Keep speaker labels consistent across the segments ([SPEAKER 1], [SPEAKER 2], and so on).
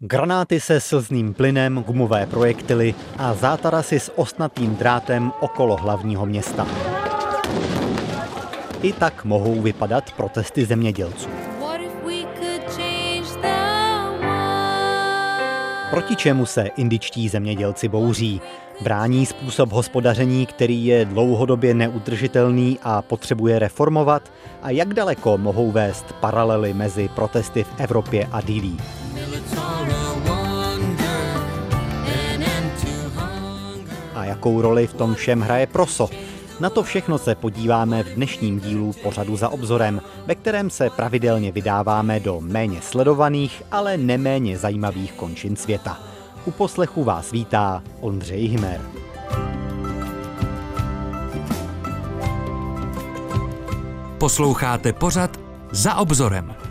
[SPEAKER 1] Granáty se slzným plynem, gumové projektily a zátarasy s ostnatým drátem okolo hlavního města. I tak mohou vypadat protesty zemědělců. Proti čemu se indičtí zemědělci bouří? Brání způsob hospodaření, který je dlouhodobě neudržitelný a potřebuje reformovat? A jak daleko mohou vést paralely mezi protesty v Evropě a Dílí? Jakou roli v tom všem hraje proso? Na to všechno se podíváme v dnešním dílu pořadu za obzorem, ve kterém se pravidelně vydáváme do méně sledovaných, ale neméně zajímavých končin světa. U poslechu vás vítá Ondřej Himer.
[SPEAKER 2] Posloucháte pořad za obzorem.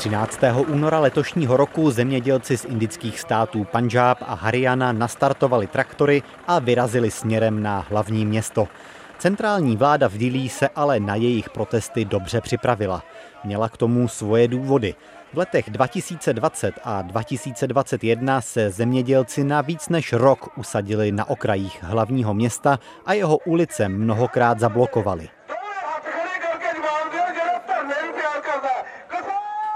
[SPEAKER 1] 13. února letošního roku zemědělci z indických států Punjab a Haryana nastartovali traktory a vyrazili směrem na hlavní město. Centrální vláda v Dili se ale na jejich protesty dobře připravila. Měla k tomu svoje důvody. V letech 2020 a 2021 se zemědělci na víc než rok usadili na okrajích hlavního města a jeho ulice mnohokrát zablokovali.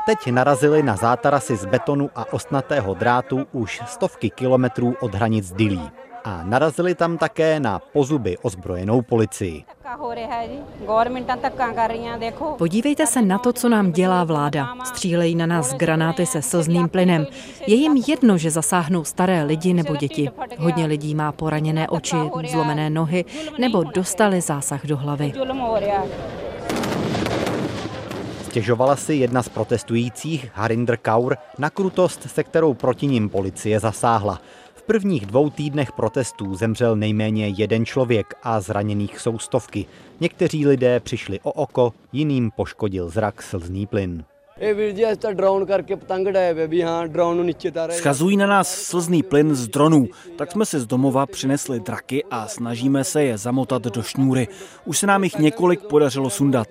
[SPEAKER 1] Teď narazili na zátarasy z betonu a ostnatého drátu už stovky kilometrů od hranic Dilí. A narazili tam také na pozuby ozbrojenou policii.
[SPEAKER 3] Podívejte se na to, co nám dělá vláda. Střílejí na nás granáty se slzným plynem. Je jim jedno, že zasáhnou staré lidi nebo děti. Hodně lidí má poraněné oči, zlomené nohy nebo dostali zásah do hlavy.
[SPEAKER 1] Stěžovala si jedna z protestujících, Harinder Kaur, na krutost, se kterou proti ním policie zasáhla. V prvních dvou týdnech protestů zemřel nejméně jeden člověk a zraněných jsou stovky. Někteří lidé přišli o oko, jiným poškodil zrak slzný plyn.
[SPEAKER 4] Schazují na nás slzný plyn z dronů, tak jsme si z domova přinesli draky a snažíme se je zamotat do šňůry. Už se nám jich několik podařilo sundat.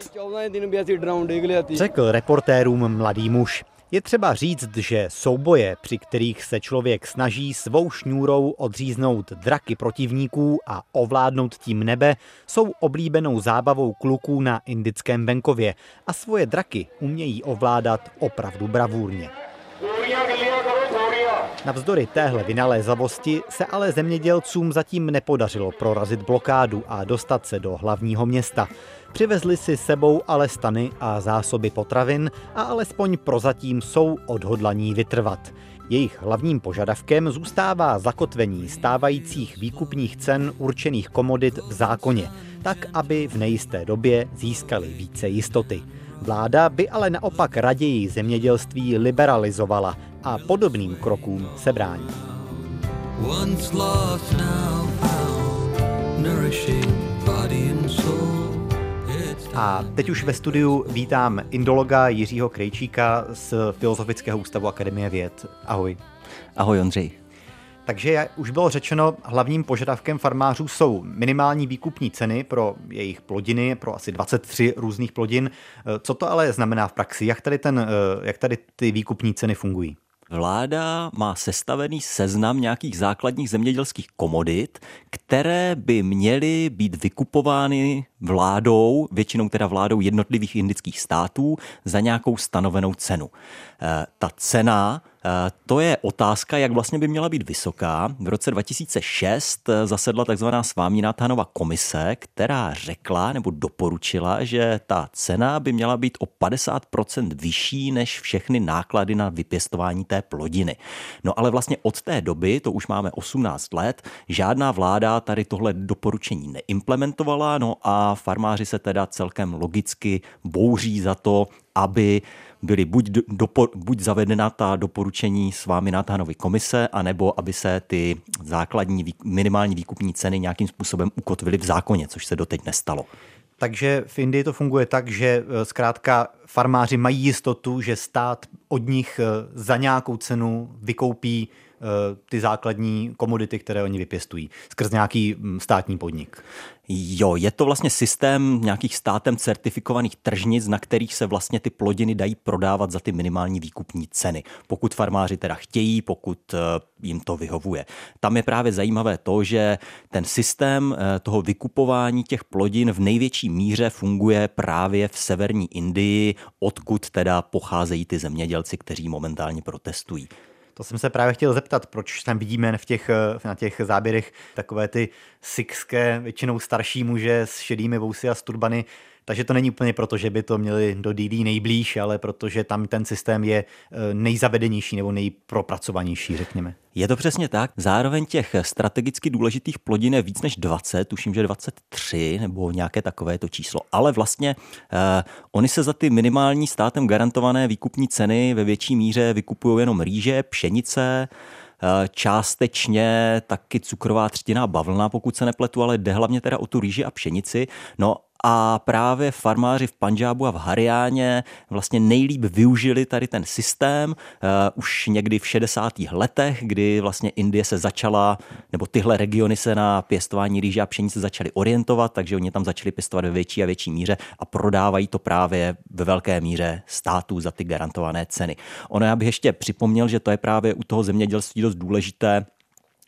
[SPEAKER 1] Řekl reportérům mladý muž. Je třeba říct, že souboje, při kterých se člověk snaží svou šňůrou odříznout draky protivníků a ovládnout tím nebe, jsou oblíbenou zábavou kluků na indickém venkově a svoje draky umějí ovládat opravdu bravurně. Navzdory téhle vynalézavosti se ale zemědělcům zatím nepodařilo prorazit blokádu a dostat se do hlavního města. Přivezli si sebou ale stany a zásoby potravin a alespoň prozatím jsou odhodlaní vytrvat. Jejich hlavním požadavkem zůstává zakotvení stávajících výkupních cen určených komodit v zákoně, tak aby v nejisté době získali více jistoty. Vláda by ale naopak raději zemědělství liberalizovala a podobným krokům se brání. Once lost, now found, nourishing body and soul. A teď už ve studiu vítám indologa Jiřího Krejčíka z Filozofického ústavu Akademie věd. Ahoj.
[SPEAKER 5] Ahoj Ondřej.
[SPEAKER 1] Takže jak už bylo řečeno, hlavním požadavkem farmářů jsou minimální výkupní ceny pro jejich plodiny, pro asi 23 různých plodin. Co to ale znamená v praxi? Jak tady, ten, jak tady ty výkupní ceny fungují?
[SPEAKER 5] Vláda má sestavený seznam nějakých základních zemědělských komodit, které by měly být vykupovány vládou, většinou teda vládou jednotlivých indických států, za nějakou stanovenou cenu. Eh, ta cena to je otázka, jak vlastně by měla být vysoká. V roce 2006 eh, zasedla takzvaná Svámináthanova komise, která řekla nebo doporučila, že ta cena by měla být o 50% vyšší než všechny náklady na vypěstování té plodiny. No ale vlastně od té doby, to už máme 18 let, žádná vláda tady tohle doporučení neimplementovala, no a farmáři se teda celkem logicky bouří za to, aby byly buď, dopo, buď zavedena ta doporučení s vámi Nathanovy komise, anebo aby se ty základní minimální výkupní ceny nějakým způsobem ukotvily v zákoně, což se doteď nestalo.
[SPEAKER 1] Takže v Indii to funguje tak, že eh, zkrátka farmáři mají jistotu, že stát od nich eh, za nějakou cenu vykoupí ty základní komodity, které oni vypěstují, skrz nějaký mm, státní podnik.
[SPEAKER 5] Jo, je to vlastně systém nějakých státem certifikovaných tržnic, na kterých se vlastně ty plodiny dají prodávat za ty minimální výkupní ceny. Pokud farmáři teda chtějí, pokud eh, jim to vyhovuje. Tam je právě zajímavé to, že ten systém eh, toho vykupování těch plodin v největší míře funguje právě v severní Indii, odkud teda pocházejí ty zemědělci, kteří momentálně protestují.
[SPEAKER 1] To jsem se právě chtěl zeptat, proč tam vidíme v těch, eh, na těch záběrech takové ty sikské, většinou starší muže s šedými vousy a sturbany, takže to není úplně proto, že by to měli do DD nejblíž, ale protože tam ten systém je eh, nejzavedenější nebo nejpropracovanější, řekněme.
[SPEAKER 5] Je to přesně tak. Zároveň těch strategicky důležitých plodin je víc než 20, tuším, že 23 nebo nějaké takové to číslo. Ale vlastně eh, oni se za ty minimální státem garantované výkupní ceny ve větší míře vykupují jenom rýže, pšenice, eh, částečně taky cukrová třtiná bavlna, pokud se nepletu, ale jde hlavně teda o tu rýži a pšenici. No a právě farmáři v Panžábu a v Hariáně vlastně nejlíp využili tady ten systém uh, už někdy v 60. letech, kdy vlastně Indie se začala, nebo tyhle regiony se na pěstování rýže a pšenice začaly orientovat, takže oni tam začali pěstovat ve větší a větší míře a prodávají to právě ve velké míře států za ty garantované ceny. Ono já bych ještě připomněl, že to je právě u toho zemědělství dost důležité,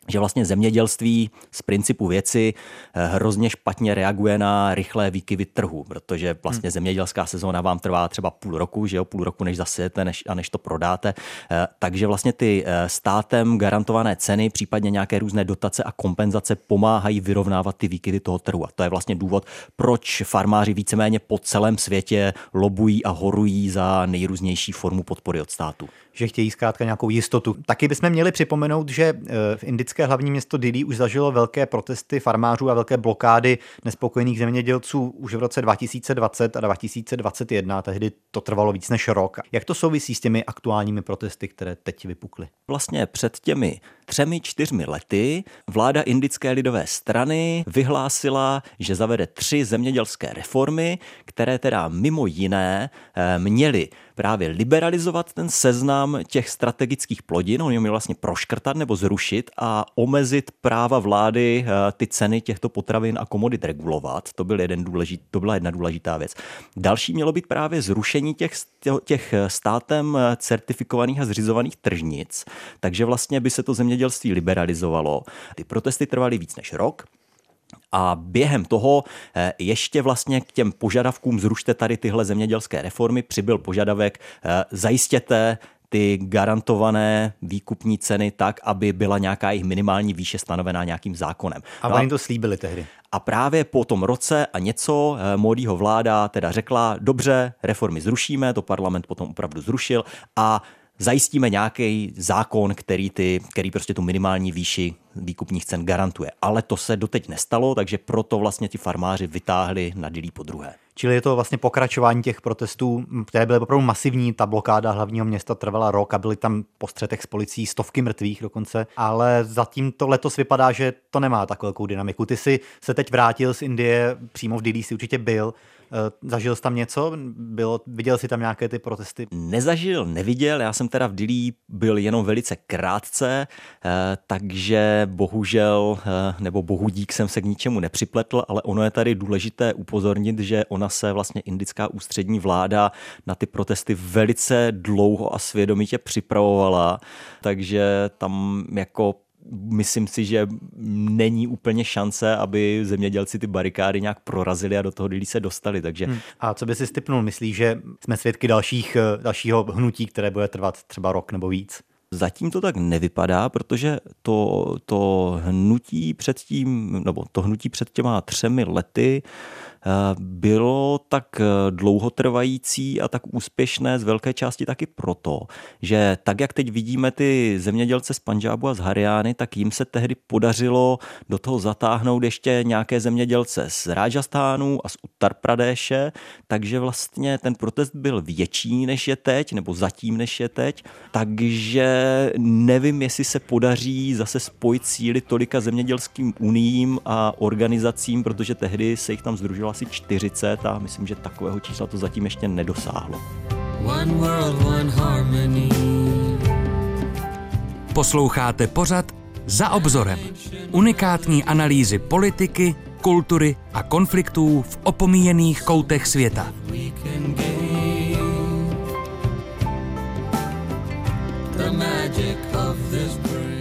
[SPEAKER 5] že vlastně zemědělství z principu věci eh, hrozně špatně reaguje na rychlé výkyvy trhu, protože vlastně hmm. zemědělská sezóna vám trvá třeba půl roku, že jo, půl roku než zasejete než, a než to prodáte. Eh, takže vlastně ty eh, státem garantované ceny, případně nějaké různé dotace a kompenzace pomáhají vyrovnávat ty výkyvy toho trhu. A to je vlastně důvod, proč farmáři víceméně po celém světě lobují a horují za nejrůznější formu podpory od státu
[SPEAKER 1] že chtějí zkrátka nějakou jistotu. Taky bychom měli připomenout, že v indické hlavní město Dili už zažilo velké protesty farmářů a velké blokády nespokojených zemědělců už v roce 2020 a 2021. Tehdy to trvalo víc než rok. Jak to souvisí s těmi aktuálními protesty, které teď vypukly?
[SPEAKER 5] Vlastně před těmi třemi, čtyřmi lety vláda Indické lidové strany vyhlásila, že zavede tři zemědělské reformy, které teda mimo jiné eh, měly právě liberalizovat ten seznam těch strategických plodin, oni měli vlastně proškrtat nebo zrušit a omezit práva vlády eh, ty ceny těchto potravin a komodit regulovat. To, byl jeden důležit, to byla jedna důležitá věc. Další mělo být právě zrušení těch, těch státem eh, certifikovaných a zřizovaných tržnic, takže vlastně by se to zemědělství liberalizovalo. Ty protesty trvaly víc než rok, a během toho eh, ještě vlastně k těm požadavkům zrušte tady tyhle zemědělské reformy přibyl požadavek zajistěte ty garantované výkupní ceny tak, aby byla nějaká jejich minimální výše stanovená nějakým zákonem.
[SPEAKER 1] A no oni to slíbili tehdy.
[SPEAKER 5] A právě po tom roce a něco eh, Modího vláda teda řekla, dobře, reformy zrušíme, to parlament potom opravdu zrušil a zajistíme nějaký zákon, který, ty, který prostě tu minimální výši výkupních cen garantuje. Ale to se doteď nestalo, takže proto vlastně ti farmáři vytáhli na dilí po druhé.
[SPEAKER 1] Čili je to vlastně pokračování těch protestů, které byly opravdu masivní. Ta blokáda hlavního města trvala rok a byly tam po střetech s policií stovky mrtvých dokonce. Ale zatím to letos vypadá, že to nemá tak velkou dynamiku. Ty jsi se teď vrátil z Indie, přímo v Dili jsi určitě byl. Eh, zažil jsi tam něco? Bylo, viděl jsi tam nějaké ty protesty?
[SPEAKER 5] Nezažil, neviděl. Já jsem teda v Dili byl jenom velice krátce, eh, takže bohužel, eh, nebo bohudík jsem se k ničemu nepřipletl, ale ono je tady důležité upozornit, že ona se vlastně indická ústřední vláda na ty protesty velice dlouho a svědomitě připravovala, takže tam jako myslím si, že není úplně šance, aby zemědělci ty barikády nějak prorazili a do toho dílí se dostali. Takže... Hmm.
[SPEAKER 1] A co by si stipnul? Myslíš, že jsme svědky dalších, eh, dalšího hnutí, které bude trvat třeba rok nebo víc?
[SPEAKER 5] Zatím to tak nevypadá, protože to, to hnutí před tím, nebo to hnutí před těma třemi lety bylo tak eh, dlouhotrvající a tak úspěšné z velké části taky proto, že tak, jak teď vidíme ty zemědělce z Panžábu a z Hariány, tak jim se tehdy podařilo do toho zatáhnout ještě nějaké zemědělce z Rajasthánu a z Uttar Pradéše, takže vlastně ten protest byl větší než je teď, nebo zatím než je teď, takže nevím, jestli se podaří zase spojit síly tolika zemědělským uním a organizacím, protože tehdy se jich tam združila asi 40 a myslím, že takového čísla to zatím ještě nedosáhlo. One world, one harmony.
[SPEAKER 2] Posloucháte pořad Za obzorem. Unikátní analýzy politiky, kultury a konfliktů v opomíjených koutech světa.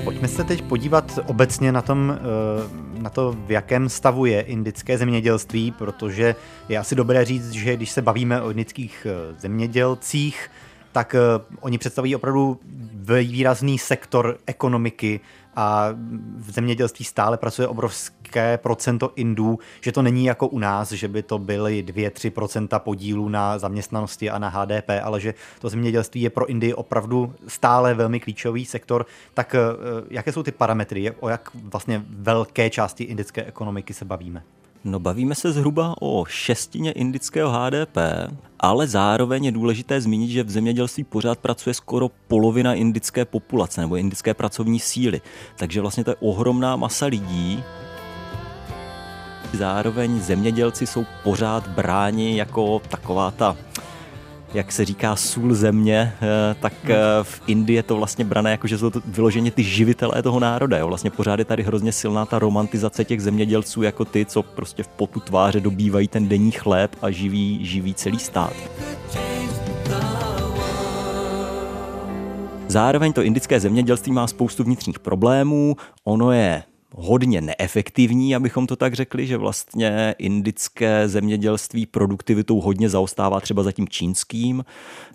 [SPEAKER 1] Pojďme se teď podívat obecně na, tom, eh, na to, v jakém stavu je indické zemědělství, protože je asi dobré říct, že když se bavíme o indických eh, zemědělcích, tak eh, oni představují opravdu výrazný sektor ekonomiky a v zemědělství stále pracuje obrovské procento Indů, že to není jako u nás, že by to byly 2-3% podílu na zaměstnanosti a na HDP, ale že to zemědělství je pro Indii opravdu stále velmi klíčový sektor. Tak eh, jaké jsou ty parametry, o jak vlastně velké části indické ekonomiky se bavíme?
[SPEAKER 5] No bavíme se zhruba o šestině indického HDP, ale zároveň je důležité zmínit, že v zemědělství pořád pracuje skoro polovina indické populace nebo indické pracovní síly. Takže vlastně to je ohromná masa lidí. Zároveň zemědělci jsou pořád bráni jako taková ta jak se říká, sůl země, eh, tak eh, v Indii je to vlastně brané jako, že jsou to vyloženě ty živitelé toho národa. Jo. Vlastně pořád je tady hrozně silná ta romantizace těch zemědělců jako ty, co prostě v potu tváře dobývají ten denní chléb a živí, živí celý stát. Zároveň to indické zemědělství má spoustu vnitřních problémů, ono je hodně neefektivní, abychom to tak řekli, že vlastně indické zemědělství produktivitou hodně zaostává třeba za tím čínským,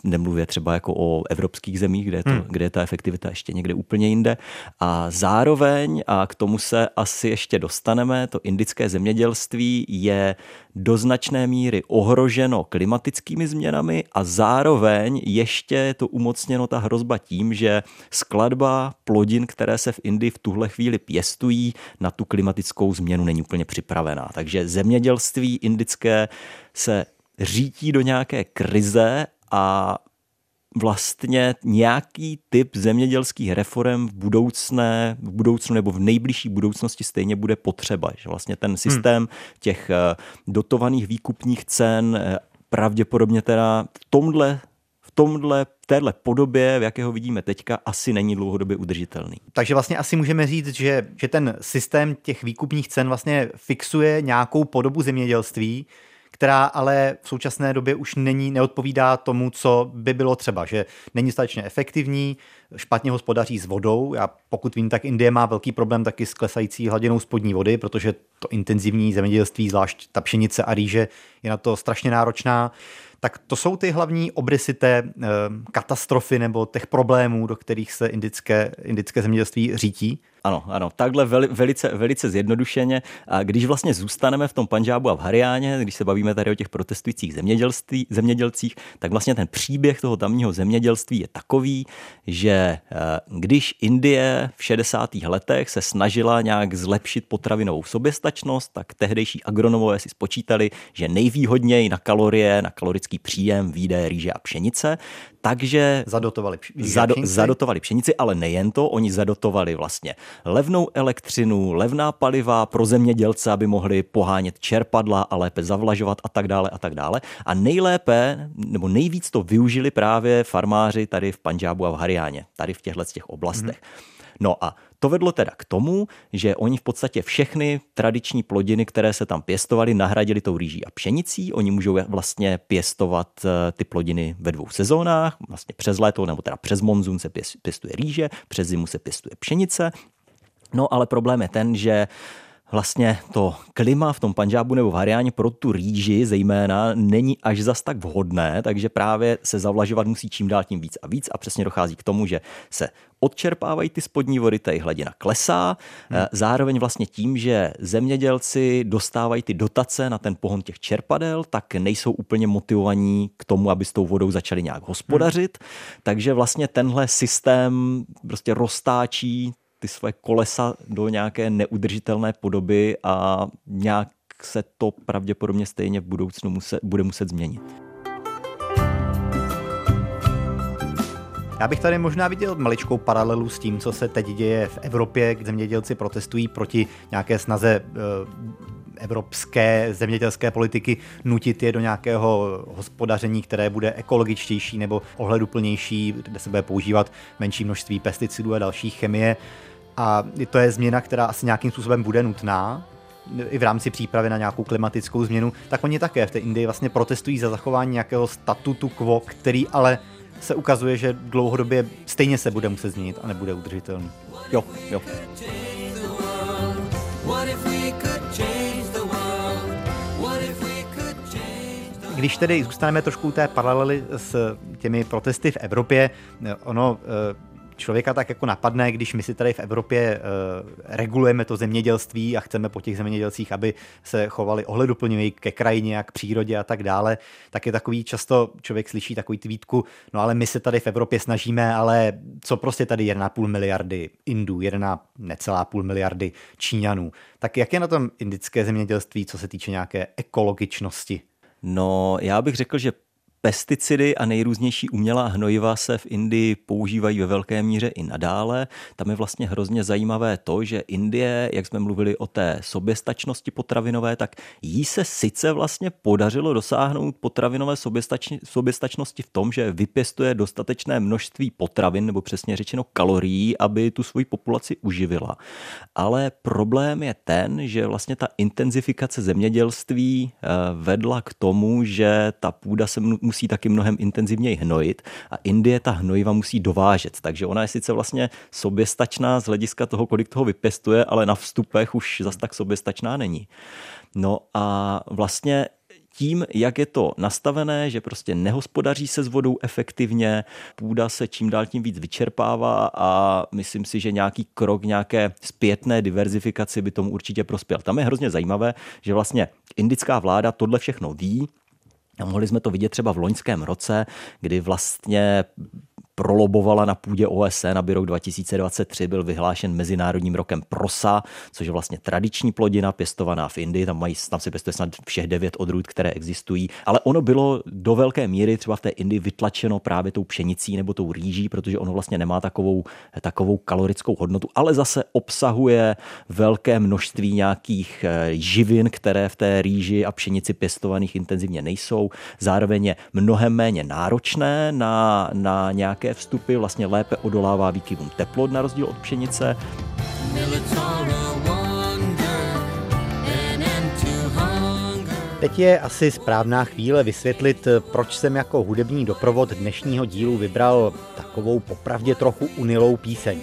[SPEAKER 5] nemluvě třeba jako o evropských zemích, kde je, to, hmm. kde je ta efektivita ještě někde úplně jinde. A zároveň, a k tomu se asi ještě dostaneme, to indické zemědělství je do značné míry ohroženo klimatickými změnami a zároveň ještě je to umocněno ta hrozba tím, že skladba plodin, které se v Indii v tuhle chvíli pěstují, na tu klimatickou změnu není úplně připravená. Takže zemědělství indické se řítí do nějaké krize a vlastně nějaký typ zemědělských reform v budoucné, v budoucnu nebo v nejbližší budoucnosti stejně bude potřeba. Že vlastně ten systém těch eh, dotovaných výkupních cen eh, pravděpodobně teda v tomhle v tomhle, v téhle podobě, v jakého vidíme teďka, asi není dlouhodobě udržitelný.
[SPEAKER 1] Takže vlastně asi můžeme říct, že, že ten systém těch výkupních cen vlastně fixuje nějakou podobu zemědělství, která ale v současné době už není, neodpovídá tomu, co by bylo třeba, že není dostatečně efektivní, špatně hospodaří s vodou. Já pokud vím, tak Indie má velký problém taky s klesající hladinou spodní vody, protože to intenzivní zemědělství, zvlášť ta pšenice a rýže, je na to strašně náročná. Tak to jsou ty hlavní obrysy té e, katastrofy nebo těch problémů, do kterých se indické, indické zemědělství řítí.
[SPEAKER 5] Ano, ano, takhle veli, velice, velice zjednodušeně. A když vlastně zůstaneme v tom Panžábu a v Hariáně, když se bavíme tady o těch protestujících zemědělství, zemědělcích, tak vlastně ten příběh toho tamního zemědělství je takový, že eh, když Indie v 60. letech se snažila nějak zlepšit potravinovou soběstačnost, tak tehdejší agronomové si spočítali, že nejvýhodněji na kalorie, na kalorický příjem výjde rýže a pšenice, takže
[SPEAKER 1] zadotovali,
[SPEAKER 5] zado, zadotovali pšenici, ale nejen to, oni zadotovali vlastně levnou elektřinu, levná paliva pro zemědělce, aby mohli pohánět čerpadla a lépe zavlažovat a tak dále a tak dále. A nejlépe, nebo nejvíc to využili právě farmáři tady v Panžábu a v Hariáně, tady v těchto těch oblastech. Mm-hmm. No a to vedlo teda k tomu, že oni v podstatě všechny tradiční plodiny, které se tam pěstovaly, nahradili tou rýží a pšenicí. Oni můžou vlastně pěstovat eh, ty plodiny ve dvou sezónách, vlastně přes léto nebo teda přes monzun se pěstuje rýže, přes zimu se pěstuje pšenice. No ale problém je ten, že vlastně to klima v tom Panžábu nebo v Hariáně pro tu rýži zejména není až zas tak vhodné, takže právě se zavlažovat musí čím dál tím víc a víc a přesně dochází k tomu, že se odčerpávají ty spodní vody, ta hladina klesá, hmm. zároveň vlastně tím, že zemědělci dostávají ty dotace na ten pohon těch čerpadel, tak nejsou úplně motivovaní k tomu, aby s tou vodou začali nějak hospodařit, hmm. takže vlastně tenhle systém prostě roztáčí ty své kolesa do nějaké neudržitelné podoby a nějak se to pravděpodobně stejně v budoucnu muset, bude muset změnit.
[SPEAKER 1] Já bych tady možná viděl maličkou paralelu s tím, co se teď děje v Evropě, kde zemědělci protestují proti nějaké snaze evropské zemědělské politiky nutit je do nějakého hospodaření, které bude ekologičtější nebo ohleduplnější, kde se bude používat menší množství pesticidů a další chemie. A to je změna, která asi nějakým způsobem bude nutná, i v rámci přípravy na nějakou klimatickou změnu, tak oni také v té Indii vlastně protestují za zachování nějakého statutu quo, který ale se ukazuje, že dlouhodobě stejně se bude muset změnit a nebude udržitelný.
[SPEAKER 5] Jo, jo.
[SPEAKER 1] Když tedy zůstaneme trošku té paralely s těmi protesty v Evropě, ono eh, člověka tak jako napadne, když my si tady v Evropě uh, regulujeme to zemědělství a chceme po těch zemědělcích, aby se chovali ohleduplněji ke krajině a k přírodě a tak dále, tak je takový často člověk slyší takový tweetku, no ale my se tady v Evropě snažíme, ale co prostě tady 1,5 miliardy Indů, 1 necelá půl miliardy Číňanů. Tak jak je na tom indické zemědělství, co se týče nějaké ekologičnosti?
[SPEAKER 5] No, já bych řekl, že Pesticidy a nejrůznější umělá hnojiva se v Indii používají ve velké míře i nadále. Tam je vlastně hrozně zajímavé to, že Indie, jak jsme mluvili o té soběstačnosti potravinové, tak jí se sice vlastně podařilo dosáhnout potravinové soběstačnosti v tom, že vypěstuje dostatečné množství potravin, nebo přesně řečeno kalorií, aby tu svoji populaci uživila. Ale problém je ten, že vlastně ta intenzifikace zemědělství eh, vedla k tomu, že ta půda se musí taky mnohem intenzivněji hnojit a Indie ta hnojiva musí dovážet. Takže ona je sice vlastně soběstačná z hlediska toho, kolik toho vypěstuje, ale na vstupech už zas tak soběstačná není. No a vlastně tím, jak je to nastavené, že prostě nehospodaří se s vodou efektivně, půda se čím dál tím víc vyčerpává a myslím si, že nějaký krok, nějaké zpětné diverzifikaci by tomu určitě prospěl. Tam je hrozně zajímavé, že vlastně indická vláda tohle všechno ví, mohli jsme to vidět třeba v loňském roce, kdy vlastně prolobovala na půdě OSN, aby rok 2023 byl vyhlášen Mezinárodním rokem prosa, což je vlastně tradiční plodina pěstovaná v Indii. Tam, mají, tam se pěstuje snad všech devět odrůd, které existují. Ale ono bylo do velké míry třeba v té Indii vytlačeno právě tou pšenicí nebo tou rýží, protože ono vlastně nemá takovou, takovou kalorickou hodnotu, ale zase obsahuje velké množství nějakých eh, živin, které v té rýži a pšenici pěstovaných intenzivně nejsou. Zároveň je mnohem méně náročné na, na nějaké vstupy, vlastně lépe odolává výkyvům teplot na rozdíl od pšenice.
[SPEAKER 1] Teď je asi správná chvíle vysvětlit, proč jsem jako hudební doprovod dnešního dílu vybral takovou popravdě trochu unilou píseň.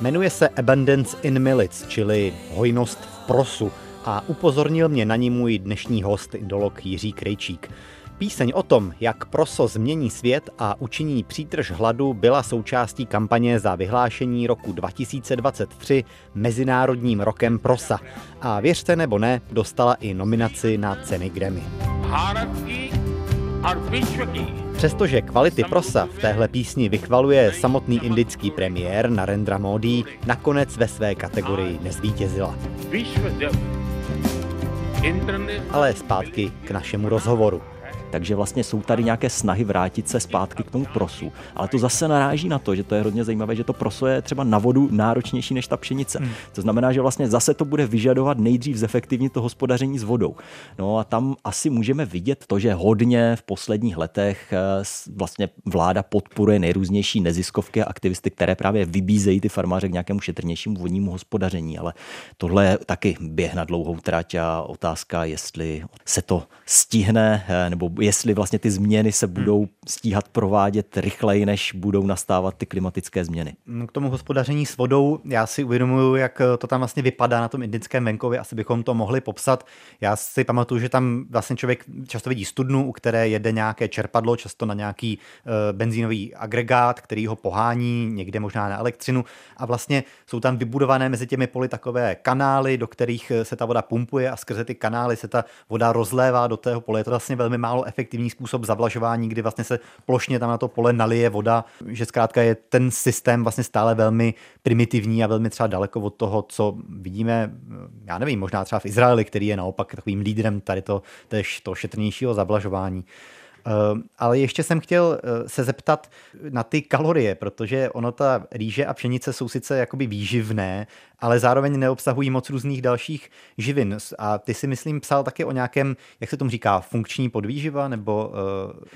[SPEAKER 1] Jmenuje se Abundance in Millets, čili hojnost v prosu a upozornil mě na ní můj dnešní host, indolog Jiří Krejčík. Píseň o tom, jak proso změní svět a učiní přítrž hladu, byla součástí kampaně za vyhlášení roku 2023 Mezinárodním rokem prosa. A věřte nebo ne, dostala i nominaci na ceny Grammy. Přestože kvality prosa v téhle písni vychvaluje samotný indický premiér Narendra Modi, nakonec ve své kategorii nezvítězila. Ale zpátky k našemu rozhovoru.
[SPEAKER 5] Takže vlastně jsou tady nějaké snahy vrátit se zpátky k tomu prosu. Ale to zase naráží na to, že to je hodně zajímavé, že to proso je třeba na vodu náročnější než ta pšenice. Hmm. To znamená, že vlastně zase to bude vyžadovat nejdřív zefektivnit to hospodaření s vodou. No a tam asi můžeme vidět to, že hodně v posledních letech eh, vlastně vláda podporuje nejrůznější neziskovky a aktivisty, které právě vybízejí ty farmáře k nějakému šetrnějšímu vodnímu hospodaření. Ale tohle je taky běh na dlouhou trať a otázka, jestli se to stihne eh, nebo jestli vlastně ty změny se budou stíhat provádět rychleji, než budou nastávat ty klimatické změny.
[SPEAKER 1] Mm, k tomu hospodaření s vodou, já si uvědomuji, jak to tam vlastně vypadá na tom indickém venkově, asi bychom to mohli popsat. Já si pamatuju, že tam vlastně člověk často vidí studnu, u které jede nějaké čerpadlo, často na nějaký uh, benzínový agregát, který ho pohání, někde možná na elektřinu a vlastně jsou tam vybudované mezi těmi poli takové kanály, do kterých se ta voda pumpuje a skrze ty kanály se ta voda rozlévá do tého pole. Je to vlastně velmi málo efektivní způsob zavlažování, kdy vlastně se plošně tam na to pole nalije voda, že zkrátka je ten systém vlastně stále velmi primitivní a velmi třeba daleko od toho, co vidíme, já nevím, možná třeba v Izraeli, který je naopak takovým lídrem tady to, tež to šetrnějšího zavlažování. Ale ještě jsem chtěl eh, se zeptat na ty kalorie, protože ono ta rýže a pšenice jsou sice jakoby výživné, ale zároveň neobsahují moc různých dalších živin. A ty si, myslím, psal také o nějakém, jak se tomu říká, funkční podvýživa, nebo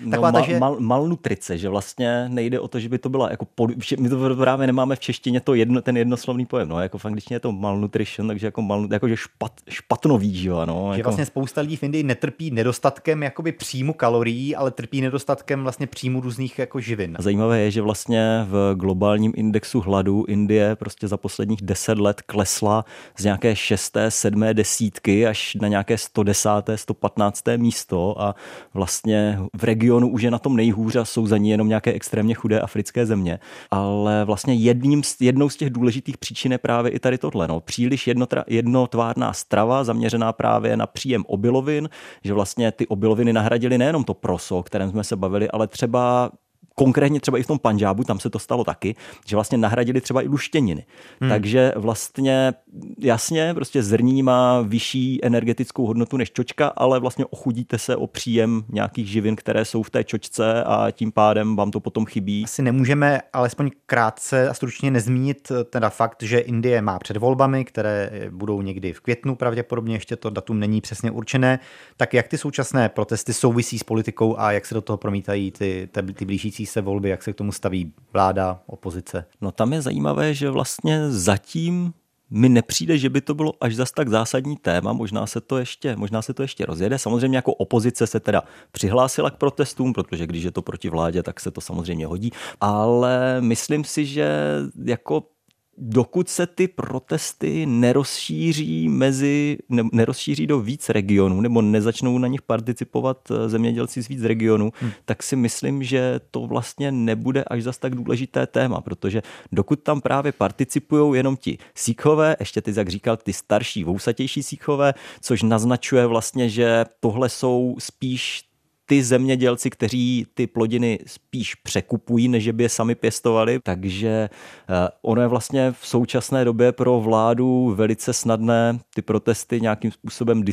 [SPEAKER 5] uh, taková no, ta, že... mal, malnutrice, že vlastně nejde o to, že by to byla jako pod, my to právě nemáme v češtině to jedno, ten jednoslovný pojem, no, jako v angličtině je to malnutrition, takže jako, mal, jako že špat, špatno výživa, no.
[SPEAKER 1] Že
[SPEAKER 5] jako...
[SPEAKER 1] vlastně spousta lidí v Indii netrpí nedostatkem jakoby příjmu kalorií, ale trpí nedostatkem vlastně příjmu různých jako živin.
[SPEAKER 5] Zajímavé je, že vlastně v globálním indexu hladu Indie prostě za posledních deset let klesla z nějaké šesté, sedmé desítky až na nějaké 110. 115. místo a vlastně v regionu už je na tom nejhůř a jsou za ní jenom nějaké extrémně chudé africké země. Ale vlastně jedním, jednou z těch důležitých příčin je právě i tady tohle. No. Příliš jednotra, jednotvárná strava zaměřená právě na příjem obilovin, že vlastně ty obiloviny nahradily nejenom to proso, o kterém jsme se bavili, ale třeba konkrétně třeba i v tom Panžábu, tam se to stalo taky, že vlastně nahradili třeba i luštěniny. Hmm. Takže vlastně jasně, prostě zrní má vyšší energetickou hodnotu než čočka, ale vlastně ochudíte se o příjem nějakých živin, které jsou v té čočce a tím pádem vám to potom chybí.
[SPEAKER 1] Asi nemůžeme alespoň krátce a stručně nezmínit teda fakt, že Indie má před volbami, které budou někdy v květnu, pravděpodobně ještě to datum není přesně určené. Tak jak ty současné protesty souvisí s politikou a jak se do toho promítají ty, ty, ty blížící se volby, jak se k tomu staví vláda, opozice?
[SPEAKER 5] No tam je zajímavé, že vlastně zatím mi nepřijde, že by to bylo až zas tak zásadní téma, možná se to ještě, možná se to ještě rozjede. Samozřejmě jako opozice se teda přihlásila k protestům, protože když je to proti vládě, tak se to samozřejmě hodí, ale myslím si, že jako dokud se ty protesty nerozšíří mezi, ne, nerozšíří do víc regionů nebo nezačnou na nich participovat eh, zemědělci z víc regionů, hmm. tak si myslím, že to vlastně nebude až zas tak důležité téma, protože dokud tam právě participují jenom ti síkhové, ještě ty, jak říkal, ty starší, vousatější síkhové, což naznačuje vlastně, že tohle jsou spíš ty zemědělci, kteří ty plodiny spíš překupují, než by je sami pěstovali. Takže eh, ono je vlastně v současné době pro vládu velice snadné ty protesty nějakým způsobem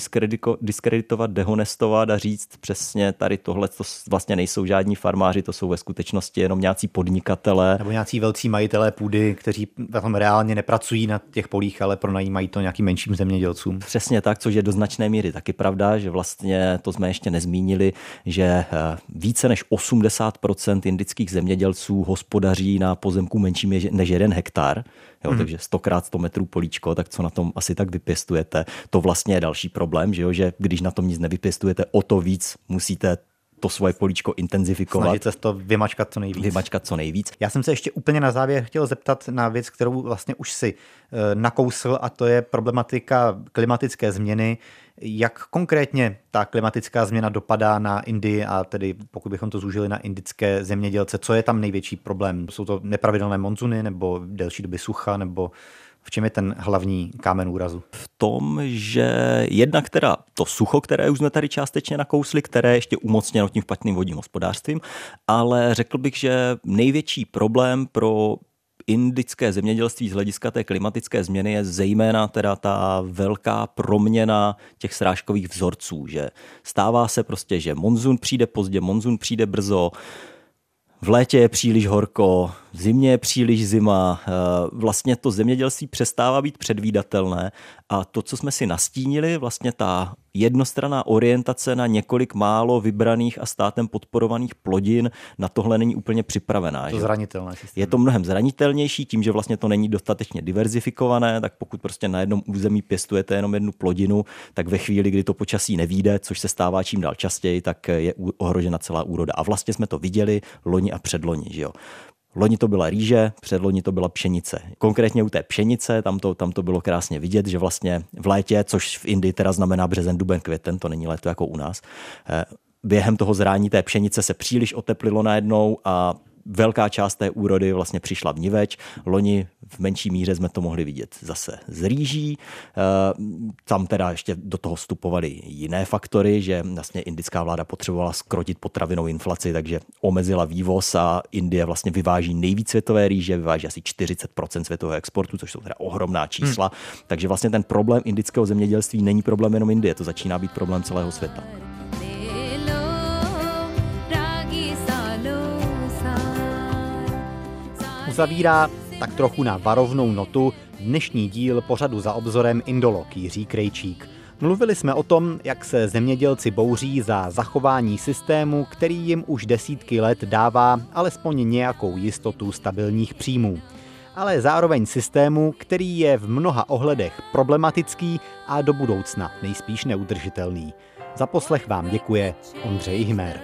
[SPEAKER 5] diskreditovat, dehonestovat a říct přesně tady tohle to vlastně nejsou žádní farmáři, to jsou ve skutečnosti jenom nějací podnikatelé.
[SPEAKER 1] Nebo nějací velcí majitelé půdy, kteří tam reálně nepracují na těch polích, ale pronajímají to nějakým menším zemědělcům.
[SPEAKER 5] Přesně tak, což je do značné míry taky pravda, že vlastně to jsme ještě nezmínili, že eh, více než 80% indických zemědělců hospodaří na pozemku menším než jeden hektar. Jo, hmm. Takže stokrát 100 metrů políčko, tak co na tom asi tak vypěstujete? To vlastně je další problém, že, jo, že když na tom nic nevypěstujete, o to víc musíte to svoje políčko intenzifikovat.
[SPEAKER 1] Snažit se to vymačkat co nejvíc.
[SPEAKER 5] Vymačkat co nejvíc.
[SPEAKER 1] Já jsem se ještě úplně na závěr chtěl zeptat na věc, kterou vlastně už si eh, nakousl a to je problematika klimatické změny. Jak konkrétně ta klimatická změna dopadá na Indii a tedy pokud bychom to zúžili na indické zemědělce, co je tam největší problém? Jsou to nepravidelné monzuny nebo delší doby sucha nebo v čem je ten hlavní kámen úrazu?
[SPEAKER 5] V tom, že jednak teda to sucho, které už jsme tady částečně nakousli, které je ještě umocněno tím špatným vodním hospodářstvím, ale řekl bych, že největší problém pro indické zemědělství z hlediska té klimatické změny je zejména teda ta velká proměna těch srážkových vzorců, že stává se prostě, že monzun přijde pozdě, monzun přijde brzo, v létě je příliš horko, v zimě je příliš zima, eh, vlastně to zemědělství přestává být předvídatelné a to, co jsme si nastínili, vlastně ta jednostranná orientace na několik málo vybraných a státem podporovaných plodin na tohle není úplně připravená.
[SPEAKER 1] To zranitelné.
[SPEAKER 5] Je to mnohem zranitelnější tím, že vlastně to není dostatečně diverzifikované, tak pokud prostě na jednom území pěstujete jenom jednu plodinu, tak ve chvíli, kdy to počasí nevíde, což se stává čím dál častěji, tak je ohrožena celá úroda. A vlastně jsme to viděli loni a předloni. Že jo? Loni to byla rýže, předloni to byla pšenice. Konkrétně u té pšenice, tam to, tam to bylo krásně vidět, že vlastně v létě, což v Indii teda znamená březen, duben, květen, to není léto jako u nás, eh, během toho zrání té pšenice se příliš oteplilo najednou a velká část té úrody vlastně přišla vniveč. Loni v menší míře jsme to mohli vidět zase z rýží. Eh, tam teda ještě do toho vstupovaly jiné faktory, že vlastně indická vláda potřebovala skrotit potravinou inflaci, takže omezila vývoz a Indie vlastně vyváží nejvíc světové rýže, vyváží asi 40% světového exportu, což jsou teda ohromná čísla. Hmm. Takže vlastně ten problém indického zemědělství není problém jenom Indie, to začíná být problém celého světa.
[SPEAKER 1] Uzavírá tak trochu na varovnou notu dnešní díl pořadu za obzorem Indolog Jiří Krejčík. Mluvili jsme o tom, jak se zemědělci bouří za zachování systému, který jim už desítky let dává alespoň nějakou jistotu stabilních příjmů. Ale zároveň systému, který je v mnoha ohledech problematický a do budoucna nejspíš neudržitelný. Za poslech vám děkuje Ondřej Himer.